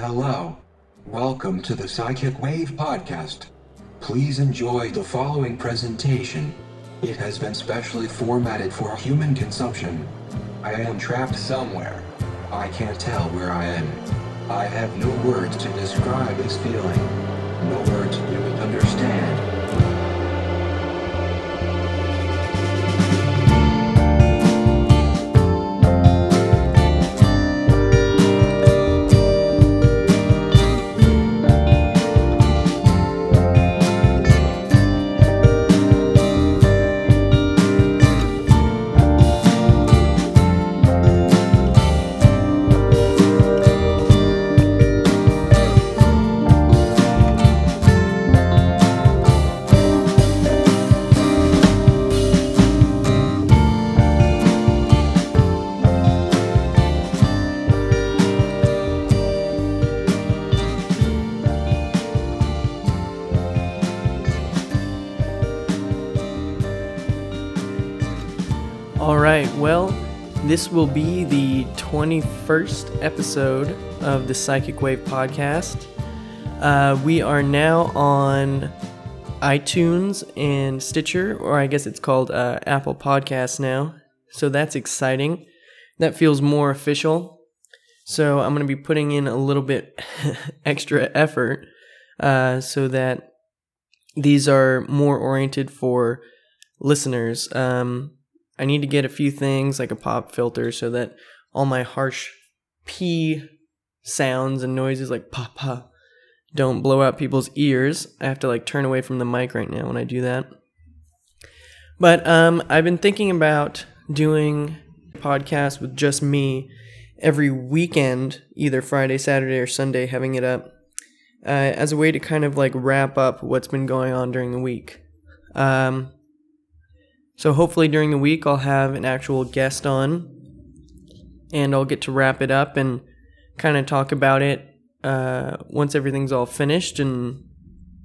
Hello. Welcome to the Psychic Wave podcast. Please enjoy the following presentation. It has been specially formatted for human consumption. I am trapped somewhere. I can't tell where I am. I have no words to describe this feeling. No words you would understand. This will be the 21st episode of the Psychic Wave podcast. Uh, we are now on iTunes and Stitcher, or I guess it's called uh, Apple Podcasts now. So that's exciting. That feels more official. So I'm going to be putting in a little bit extra effort uh, so that these are more oriented for listeners. Um, I need to get a few things like a pop filter so that all my harsh P sounds and noises like pop pop don't blow out people's ears. I have to like turn away from the mic right now when I do that. But um, I've been thinking about doing a podcast with just me every weekend, either Friday, Saturday, or Sunday, having it up uh, as a way to kind of like wrap up what's been going on during the week. Um, so hopefully during the week I'll have an actual guest on and I'll get to wrap it up and kind of talk about it uh, once everything's all finished and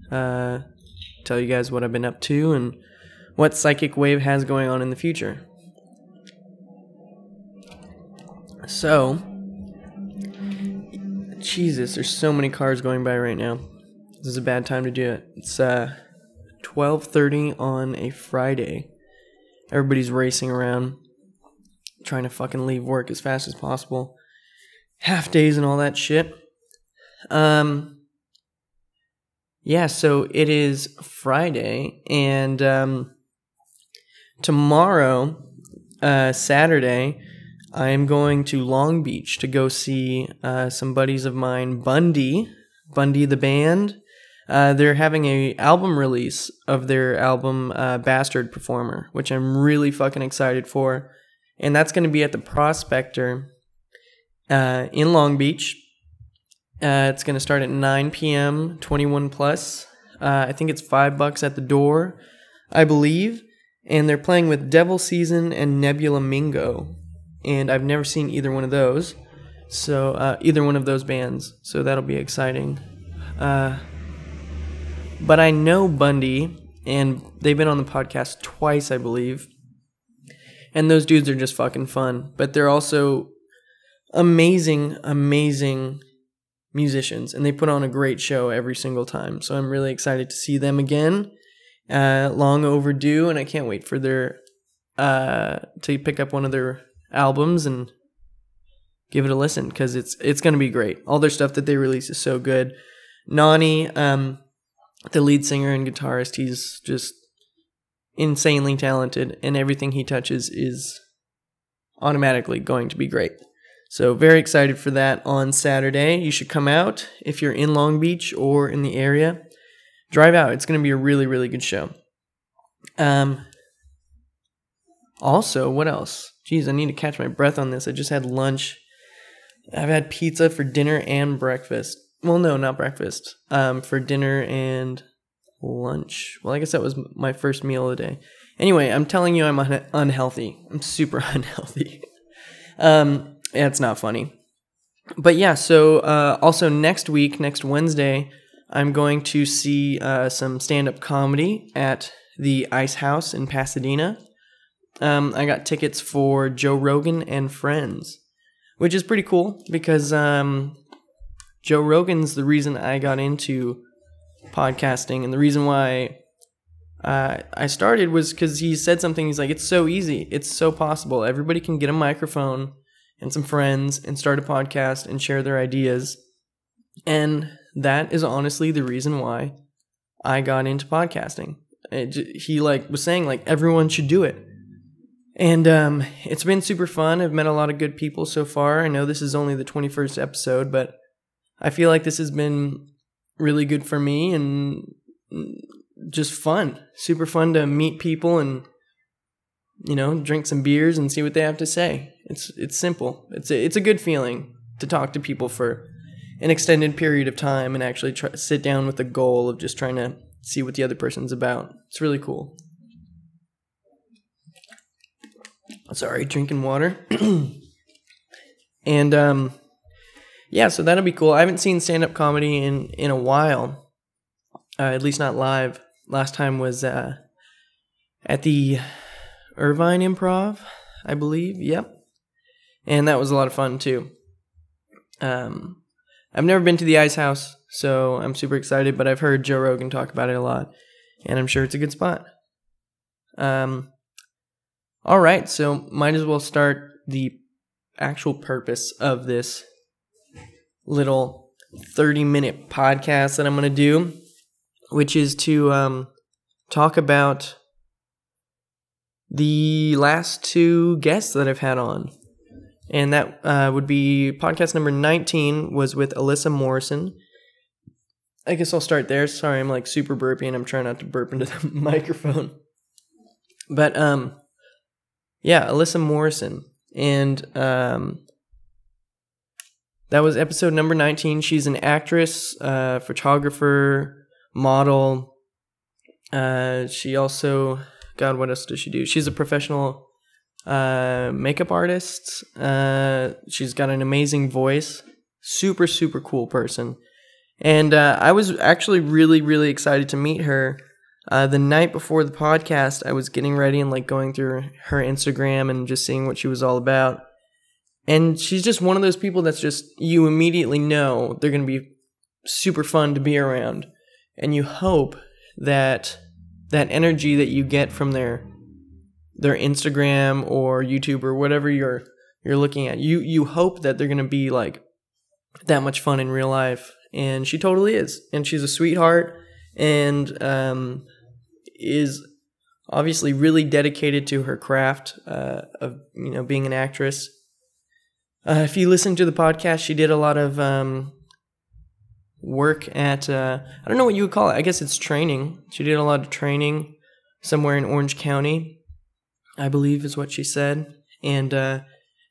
uh, tell you guys what I've been up to and what Psychic Wave has going on in the future. So, Jesus, there's so many cars going by right now. This is a bad time to do it. It's uh 12:30 on a Friday. Everybody's racing around, trying to fucking leave work as fast as possible. Half days and all that shit. Um, yeah, so it is Friday, and um, tomorrow, uh, Saturday, I am going to Long Beach to go see uh, some buddies of mine, Bundy, Bundy the band. Uh, they're having a album release of their album uh, Bastard Performer, which I'm really fucking excited for, and that's going to be at the Prospector uh, in Long Beach. Uh, it's going to start at 9 p.m. 21 plus. Uh, I think it's five bucks at the door, I believe, and they're playing with Devil Season and Nebula Mingo, and I've never seen either one of those, so either one of those bands, so that'll be exciting. But I know Bundy, and they've been on the podcast twice, I believe. And those dudes are just fucking fun. But they're also amazing, amazing musicians, and they put on a great show every single time. So I'm really excited to see them again. Uh, long overdue, and I can't wait for their uh, to pick up one of their albums and give it a listen because it's it's gonna be great. All their stuff that they release is so good. Nani, um, the lead singer and guitarist, he's just insanely talented, and everything he touches is automatically going to be great. So, very excited for that on Saturday. You should come out if you're in Long Beach or in the area. Drive out. It's going to be a really, really good show. Um, also, what else? Jeez, I need to catch my breath on this. I just had lunch. I've had pizza for dinner and breakfast. Well, no, not breakfast. Um, for dinner and lunch. Well, I guess that was my first meal of the day. Anyway, I'm telling you, I'm un- unhealthy. I'm super unhealthy. um, yeah, it's not funny. But yeah, so uh, also next week, next Wednesday, I'm going to see uh, some stand up comedy at the Ice House in Pasadena. Um, I got tickets for Joe Rogan and Friends, which is pretty cool because um, Joe Rogan's the reason I got into podcasting, and the reason why uh, I started was because he said something. He's like, "It's so easy. It's so possible. Everybody can get a microphone and some friends and start a podcast and share their ideas." And that is honestly the reason why I got into podcasting. It, he like was saying like everyone should do it. And um, it's been super fun. I've met a lot of good people so far. I know this is only the 21st episode, but I feel like this has been really good for me and just fun. Super fun to meet people and you know, drink some beers and see what they have to say. It's it's simple. It's a, it's a good feeling to talk to people for an extended period of time and actually try, sit down with the goal of just trying to see what the other person's about. It's really cool. Sorry, drinking water. and um yeah, so that'll be cool. I haven't seen stand up comedy in in a while. Uh, at least not live. Last time was uh at the Irvine Improv, I believe. Yep. And that was a lot of fun too. Um I've never been to the Ice House, so I'm super excited, but I've heard Joe Rogan talk about it a lot, and I'm sure it's a good spot. Um all right, so might as well start the actual purpose of this little 30 minute podcast that I'm going to do, which is to um, talk about the last two guests that I've had on. And that uh, would be podcast number 19 was with Alyssa Morrison. I guess I'll start there. Sorry, I'm like super burpy and I'm trying not to burp into the microphone. But um yeah, Alyssa Morrison. And um, that was episode number 19. She's an actress, uh, photographer, model. Uh, she also, God, what else does she do? She's a professional uh, makeup artist. Uh, she's got an amazing voice. Super, super cool person. And uh, I was actually really, really excited to meet her uh, the night before the podcast, I was getting ready and like going through her Instagram and just seeing what she was all about. And she's just one of those people that's just, you immediately know they're going to be super fun to be around. And you hope that that energy that you get from their their Instagram or YouTube or whatever you're you're looking at, you you hope that they're going to be like that much fun in real life. And she totally is. And she's a sweetheart and um, is obviously really dedicated to her craft uh, of you know being an actress. Uh, if you listen to the podcast, she did a lot of um, work at uh, I don't know what you would call it. I guess it's training. She did a lot of training somewhere in Orange County, I believe is what she said, and uh,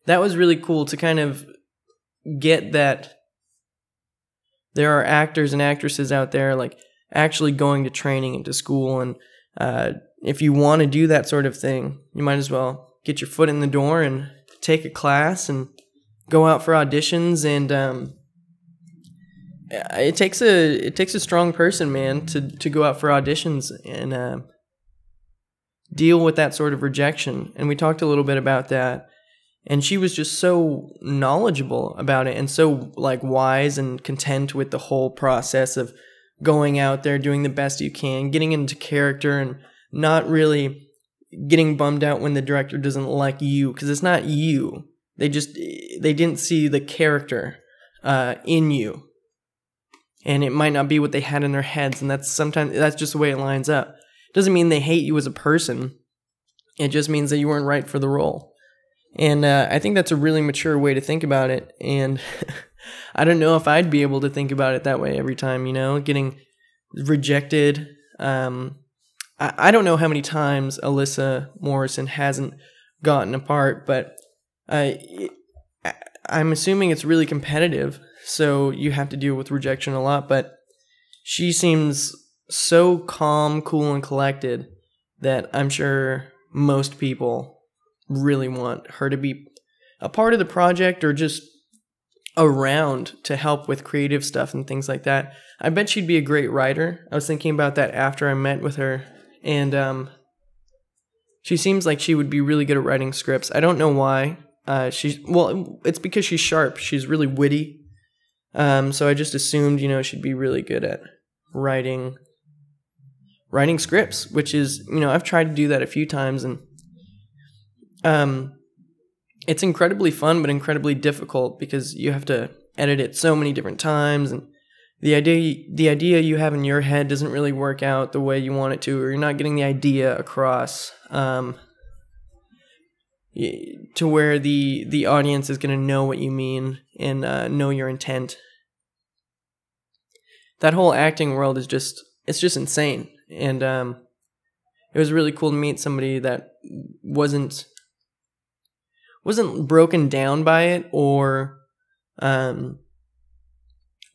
that was really cool to kind of get that there are actors and actresses out there like actually going to training and to school and uh, if you want to do that sort of thing, you might as well get your foot in the door and take a class and go out for auditions. And um, it takes a it takes a strong person, man, to to go out for auditions and uh, deal with that sort of rejection. And we talked a little bit about that. And she was just so knowledgeable about it and so like wise and content with the whole process of going out there, doing the best you can, getting into character, and not really getting bummed out when the director doesn't like you because it's not you. They just they didn't see the character uh, in you, and it might not be what they had in their heads, and that's sometimes that's just the way it lines up. Doesn't mean they hate you as a person. It just means that you weren't right for the role. And uh, I think that's a really mature way to think about it. And I don't know if I'd be able to think about it that way every time, you know, getting rejected. Um, I, I don't know how many times Alyssa Morrison hasn't gotten a part, but I, I'm assuming it's really competitive. So you have to deal with rejection a lot. But she seems so calm, cool, and collected that I'm sure most people really want her to be a part of the project or just around to help with creative stuff and things like that. I bet she'd be a great writer. I was thinking about that after I met with her, and um, she seems like she would be really good at writing scripts. I don't know why. Uh, she's well, it's because she's sharp. She's really witty. Um, so I just assumed, you know, she'd be really good at writing writing scripts, which is, you know, I've tried to do that a few times and um it's incredibly fun but incredibly difficult because you have to edit it so many different times and the idea the idea you have in your head doesn't really work out the way you want it to or you're not getting the idea across um, to where the the audience is going to know what you mean and uh, know your intent that whole acting world is just it's just insane and um, it was really cool to meet somebody that wasn't wasn't broken down by it or um,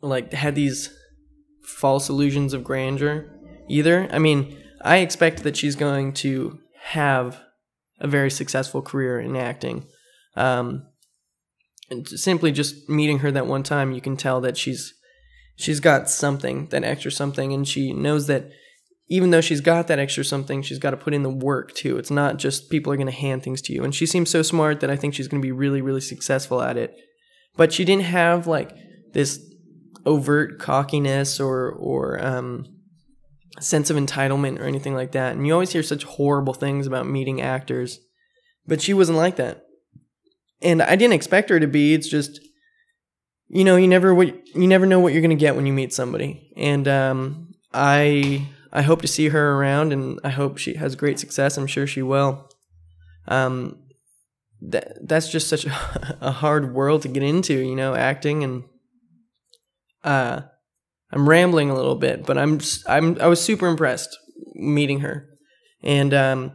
like had these false illusions of grandeur either. I mean, I expect that she's going to have a very successful career in acting. Um, and simply just meeting her that one time, you can tell that she's she's got something, that extra something, and she knows that even though she's got that extra something, she's got to put in the work too. It's not just people are going to hand things to you. And she seems so smart that I think she's going to be really, really successful at it. But she didn't have like this overt cockiness or or um, sense of entitlement or anything like that. And you always hear such horrible things about meeting actors, but she wasn't like that. And I didn't expect her to be. It's just you know you never what you never know what you're to get when you meet somebody. And um, I I hope to see her around, and I hope she has great success. I'm sure she will. Um, that that's just such a hard world to get into, you know, acting and uh, I'm rambling a little bit, but I'm I'm I was super impressed meeting her, and um,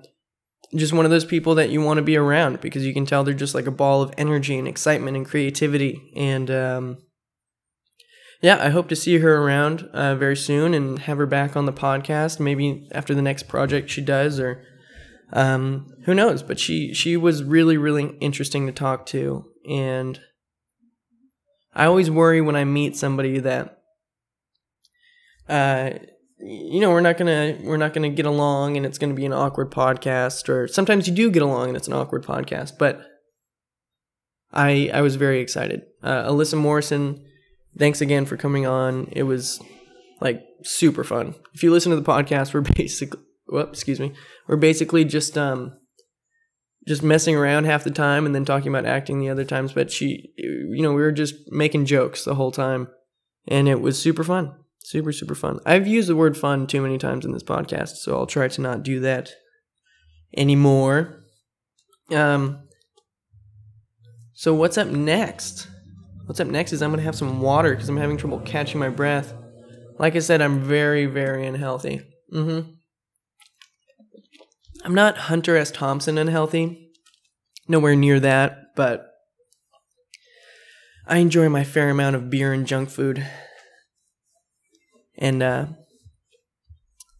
just one of those people that you want to be around because you can tell they're just like a ball of energy and excitement and creativity, and um, yeah, I hope to see her around uh, very soon and have her back on the podcast, maybe after the next project she does, or um, who knows. But she she was really really interesting to talk to, and I always worry when I meet somebody that, uh, you know, we're not gonna we're not gonna get along, and it's gonna be an awkward podcast. Or sometimes you do get along, and it's an awkward podcast. But I I was very excited. Uh, Alyssa Morrison, thanks again for coming on. It was like super fun. If you listen to the podcast, we're basically, well, excuse me, we're basically just um just messing around half the time and then talking about acting the other times. But she, you know, we were just making jokes the whole time, and it was super fun, super super fun. I've used the word fun too many times in this podcast, so I'll try to not do that anymore. Um. So what's up next? What's up next is I'm gonna have some water because I'm having trouble catching my breath. Like I said, I'm very very unhealthy. Mm-hmm. I'm not Hunter S. Thompson unhealthy, nowhere near that, but I enjoy my fair amount of beer and junk food. And uh,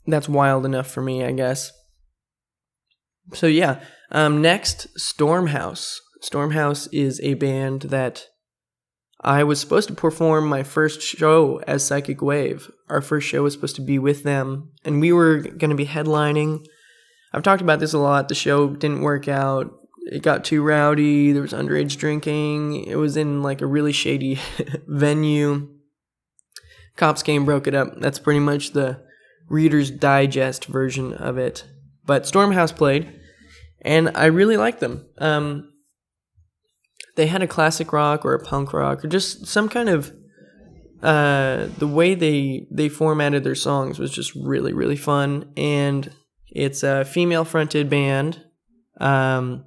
that's wild enough for me, I guess. So, yeah, um, next, Stormhouse. Stormhouse is a band that I was supposed to perform my first show as Psychic Wave. Our first show was supposed to be with them, and we were going to be headlining I've talked about this a lot. The show didn't work out. It got too rowdy. There was underage drinking. It was in like a really shady venue. Cops came, broke it up. That's pretty much the Reader's Digest version of it. But Stormhouse played, and I really liked them. Um, they had a classic rock or a punk rock or just some kind of uh, the way they they formatted their songs was just really really fun and it's a female fronted band. Um,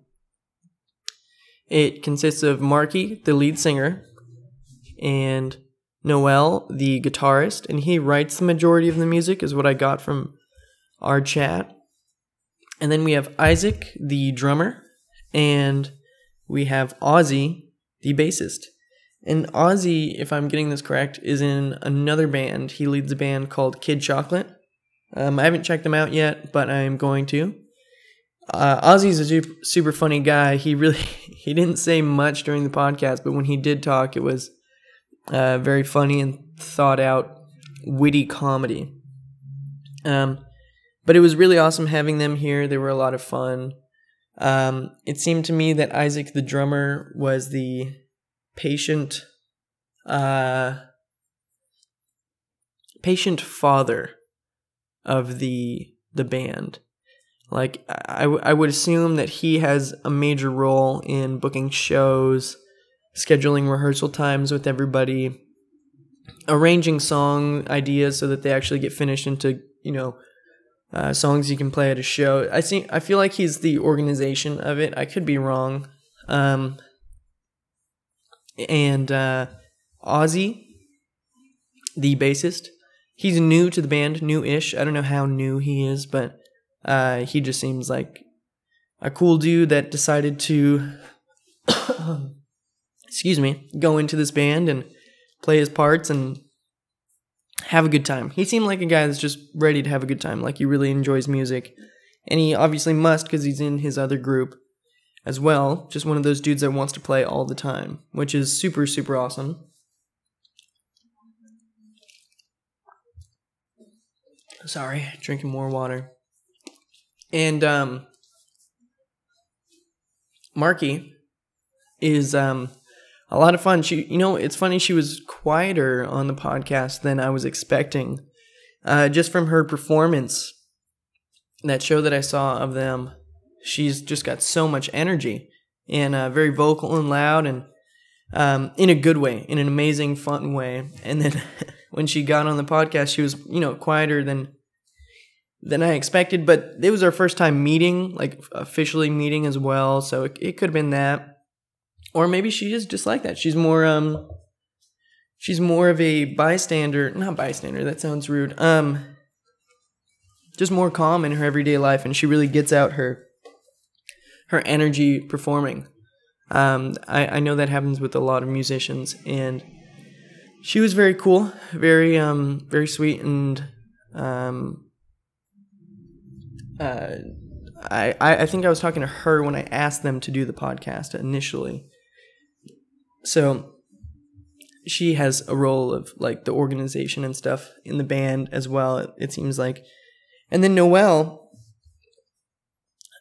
it consists of Marky, the lead singer, and Noel, the guitarist, and he writes the majority of the music, is what I got from our chat. And then we have Isaac, the drummer, and we have Ozzy, the bassist. And Ozzy, if I'm getting this correct, is in another band. He leads a band called Kid Chocolate. Um, I haven't checked them out yet, but I'm going to. Uh, Ozzy's a super funny guy. He really he didn't say much during the podcast, but when he did talk, it was uh, very funny and thought out, witty comedy. Um, but it was really awesome having them here. They were a lot of fun. Um, it seemed to me that Isaac, the drummer, was the patient, uh, patient father of the the band. Like I, I would assume that he has a major role in booking shows, scheduling rehearsal times with everybody, arranging song ideas so that they actually get finished into you know uh, songs you can play at a show. I see. I feel like he's the organization of it. I could be wrong. Um, and uh, Ozzy, the bassist, he's new to the band, new-ish. I don't know how new he is, but uh, he just seems like a cool dude that decided to, excuse me, go into this band and play his parts and have a good time. He seemed like a guy that's just ready to have a good time, like he really enjoys music. And he obviously must because he's in his other group as well. Just one of those dudes that wants to play all the time, which is super, super awesome. Sorry, drinking more water. And um Marky is um a lot of fun. She you know, it's funny she was quieter on the podcast than I was expecting. Uh just from her performance that show that I saw of them, she's just got so much energy and uh, very vocal and loud and um, in a good way, in an amazing, fun way. And then when she got on the podcast, she was, you know, quieter than than I expected, but it was our first time meeting, like officially meeting as well. So it, it could have been that, or maybe she is just like that. She's more um, she's more of a bystander, not bystander. That sounds rude. Um, just more calm in her everyday life, and she really gets out her her energy performing. Um, I, I know that happens with a lot of musicians, and she was very cool, very um, very sweet, and um, uh, I, I think I was talking to her when I asked them to do the podcast initially. So she has a role of like the organization and stuff in the band as well, it, it seems like. And then Noel,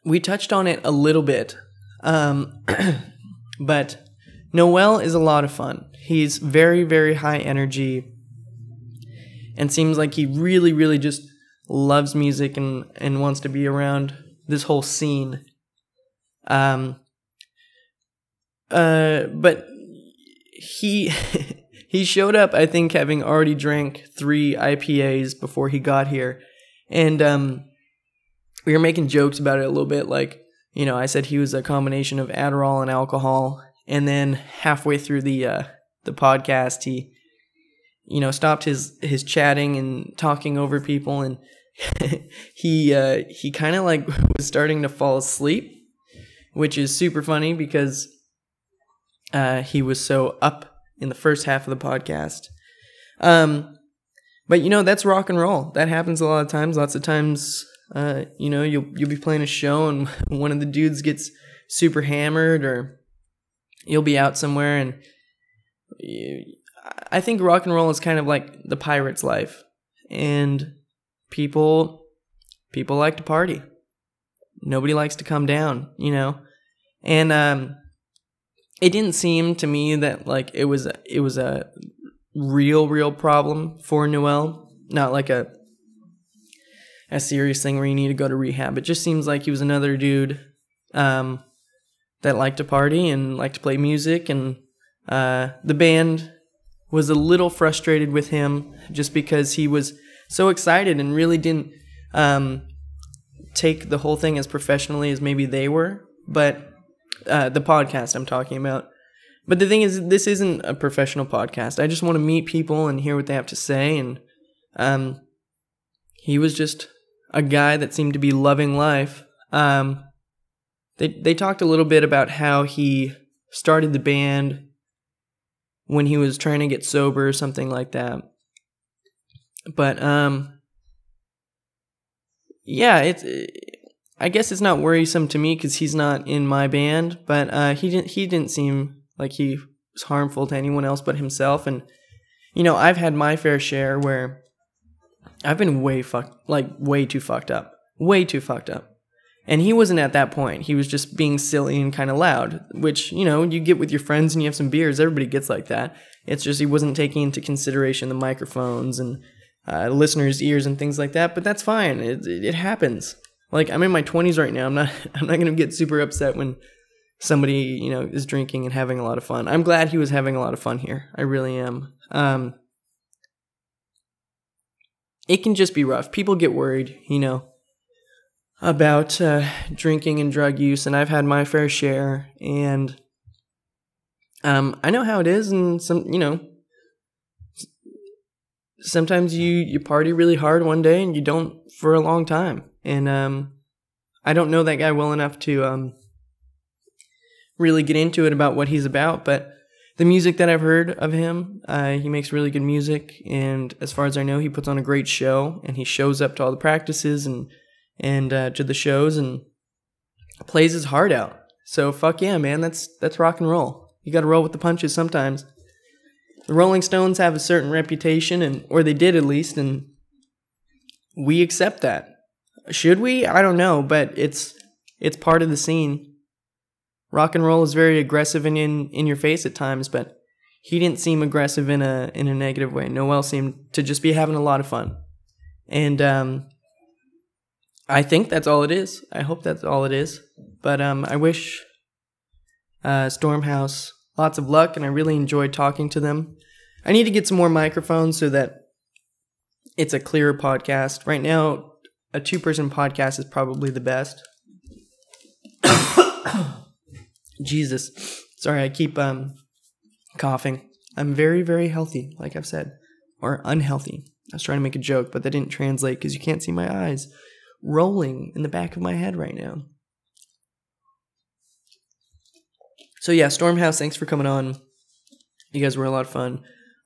we touched on it a little bit. Um, but Noel is a lot of fun. He's very, very high energy and seems like he really, really just loves music and, and wants to be around this whole scene. Um, uh, but he he showed up, I think, having already drank three IPAs before he got here, and um, we were making jokes about it a little bit. Like, you know, I said he was a combination of Adderall and alcohol, and then halfway through the uh, the podcast, he you know stopped his his chatting and talking over people and he uh, he kind of like was starting to fall asleep, which is super funny because uh, he was so up in the first half of the podcast. Um, but you know that's rock and roll. That happens a lot of times. Lots of times, uh, you know, you'll you'll be playing a show and one of the dudes gets super hammered, or you'll be out somewhere and. You, I think rock and roll is kind of like the pirate's life, and people people like to party. Nobody likes to come down, you know. And um it didn't seem to me that like it was it was a real real problem for Noel, not like a a serious thing where you need to go to rehab. It just seems like he was another dude um that liked to party and liked to play music and uh the band was a little frustrated with him just because he was so excited and really didn't um, take the whole thing as professionally as maybe they were. But uh, the podcast I'm talking about. But the thing is, this isn't a professional podcast. I just want to meet people and hear what they have to say. And um, he was just a guy that seemed to be loving life. Um, they they talked a little bit about how he started the band when he was trying to get sober or something like that. But um, yeah, it's. I guess it's not worrisome to me because he's not in my band. But uh, he didn't. He didn't seem like he was harmful to anyone else but himself. And you know, I've had my fair share where I've been way fucked, like way too fucked up, way too fucked up. And he wasn't at that point. He was just being silly and kind of loud, which, you know, you get with your friends and you have some beers. Everybody gets like that. It's just he wasn't taking into consideration the microphones and uh, listeners' ears and things like that. But that's fine. It, it, it happens. Like I'm in my 20s right now. I'm not. I'm not gonna get super upset when somebody you know is drinking and having a lot of fun. I'm glad he was having a lot of fun here. I really am. Um, it can just be rough. People get worried, you know, about uh, drinking and drug use, and I've had my fair share. And um, I know how it is, and some, you know, sometimes you you party really hard one day and you don't for a long time. And um, I don't know that guy well enough to um, really get into it about what he's about, but the music that I've heard of him, uh, he makes really good music, and as far as I know, he puts on a great show, and he shows up to all the practices and and uh, to the shows and plays his heart out. So fuck yeah, man, that's that's rock and roll. You got to roll with the punches sometimes. The Rolling Stones have a certain reputation, and or they did at least, and we accept that. Should we? I don't know, but it's it's part of the scene rock and roll is very aggressive and in in your face at times, but he didn't seem aggressive in a in a negative way. Noel seemed to just be having a lot of fun, and um, I think that's all it is. I hope that's all it is. But um, I wish uh, Stormhouse lots of luck, and I really enjoyed talking to them. I need to get some more microphones so that it's a clearer podcast. Right now, a two person podcast is probably the best. Jesus. Sorry, I keep um coughing. I'm very, very healthy, like I've said. Or unhealthy. I was trying to make a joke, but that didn't translate because you can't see my eyes rolling in the back of my head right now. So yeah, Stormhouse, thanks for coming on. You guys were a lot of fun.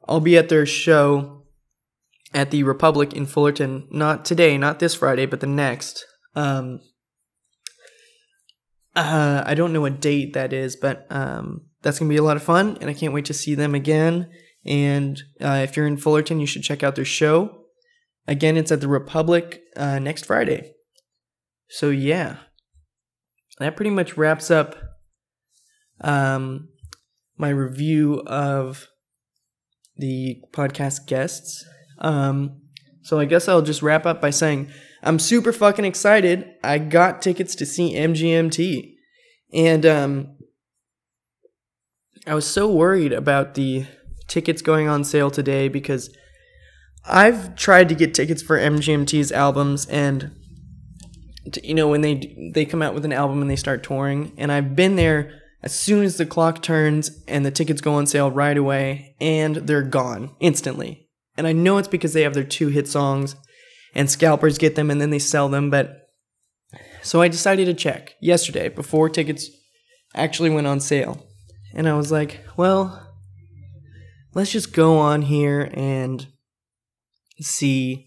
I'll be at their show at the Republic in Fullerton, not today, not this Friday, but the next. Um, uh, I don't know what date that is, but um, that's gonna be a lot of fun, and I can't wait to see them again. And uh, if you're in Fullerton, you should check out their show. Again, it's at the Republic uh, next Friday. So yeah, that pretty much wraps up um, my review of the podcast guests. Um, so I guess I'll just wrap up by saying I'm super fucking excited. I got tickets to see MGMT. And um, I was so worried about the tickets going on sale today because I've tried to get tickets for MGMT's albums and you know when they they come out with an album and they start touring and I've been there as soon as the clock turns and the tickets go on sale right away and they're gone instantly. And I know it's because they have their two hit songs and scalpers get them and then they sell them. But so I decided to check yesterday before tickets actually went on sale. And I was like, well, let's just go on here and see.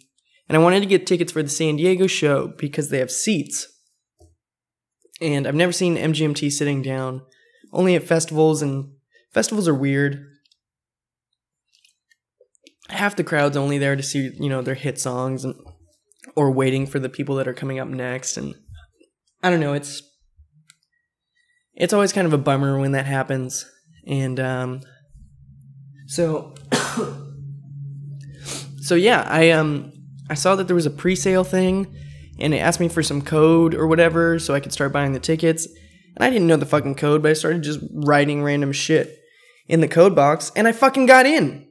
And I wanted to get tickets for the San Diego show because they have seats. And I've never seen MGMT sitting down, only at festivals, and festivals are weird. Half the crowd's only there to see, you know, their hit songs and or waiting for the people that are coming up next and I don't know, it's it's always kind of a bummer when that happens. And um so so yeah, I um I saw that there was a pre-sale thing and it asked me for some code or whatever so I could start buying the tickets. And I didn't know the fucking code, but I started just writing random shit in the code box and I fucking got in.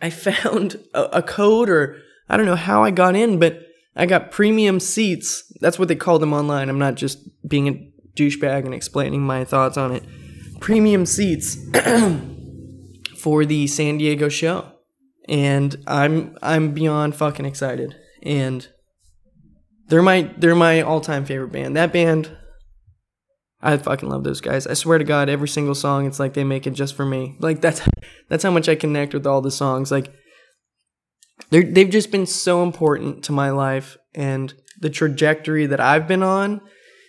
I found a, a code or I don't know how I got in, but I got premium seats. That's what they call them online. I'm not just being a douchebag and explaining my thoughts on it. Premium seats for the San Diego show. And I'm I'm beyond fucking excited. And they're my they're my all-time favorite band. That band I fucking love those guys. I swear to God, every single song, it's like they make it just for me. Like that's that's how much I connect with all the songs. Like they're, they've just been so important to my life and the trajectory that I've been on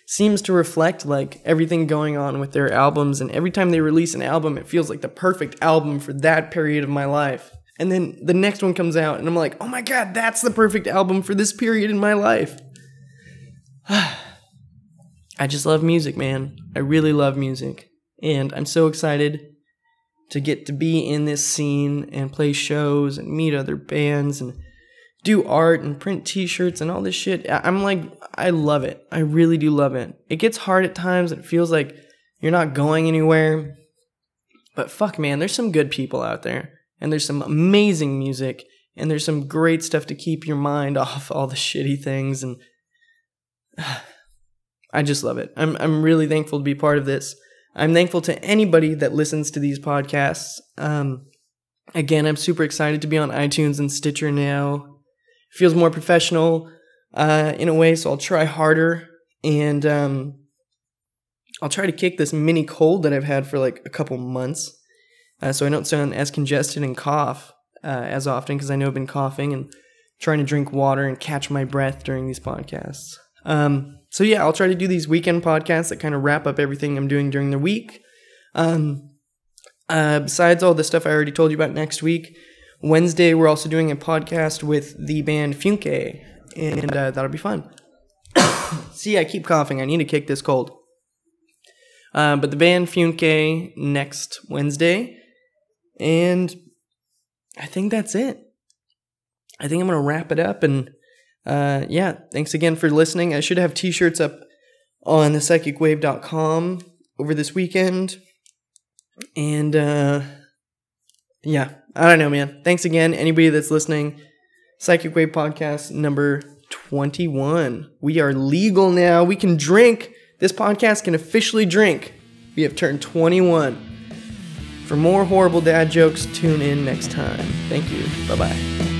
seems to reflect like everything going on with their albums and every time they release an album it feels like the perfect album for that period of my life and then the next one comes out and I'm like oh my god that's the perfect album for this period in my life I just love music man I really love music and I'm so excited to get to be in this scene and play shows and meet other bands and do art and print t-shirts and all this shit. I'm like I love it. I really do love it. It gets hard at times. It feels like you're not going anywhere. But fuck man, there's some good people out there and there's some amazing music and there's some great stuff to keep your mind off all the shitty things and I just love it. I'm I'm really thankful to be part of this. I'm thankful to anybody that listens to these podcasts. Um, again, I'm super excited to be on iTunes and Stitcher now. Feels more professional uh, in a way, so I'll try harder and um, I'll try to kick this mini cold that I've had for like a couple months, uh, so I don't sound as congested and cough uh, as often because I know I've been coughing and trying to drink water and catch my breath during these podcasts. Um, so yeah, I'll try to do these weekend podcasts that kind of wrap up everything I'm doing during the week. Um, uh, besides all the stuff I already told you about next week, Wednesday we're also doing a podcast with the band Funke, and uh, that'll be fun. See, I keep coughing. I need to kick this cold. Uh, but the band Funke next Wednesday, and I think that's it. I think I'm gonna wrap it up and uh, yeah, thanks again for listening. I should have t-shirts up on the psychicwave.com over this weekend. And uh, yeah, I don't know, man. Thanks again, anybody that's listening. Psychic Wave Podcast number 21. We are legal now. We can drink. This podcast can officially drink. We have turned 21. For more horrible dad jokes, tune in next time. Thank you. Bye bye.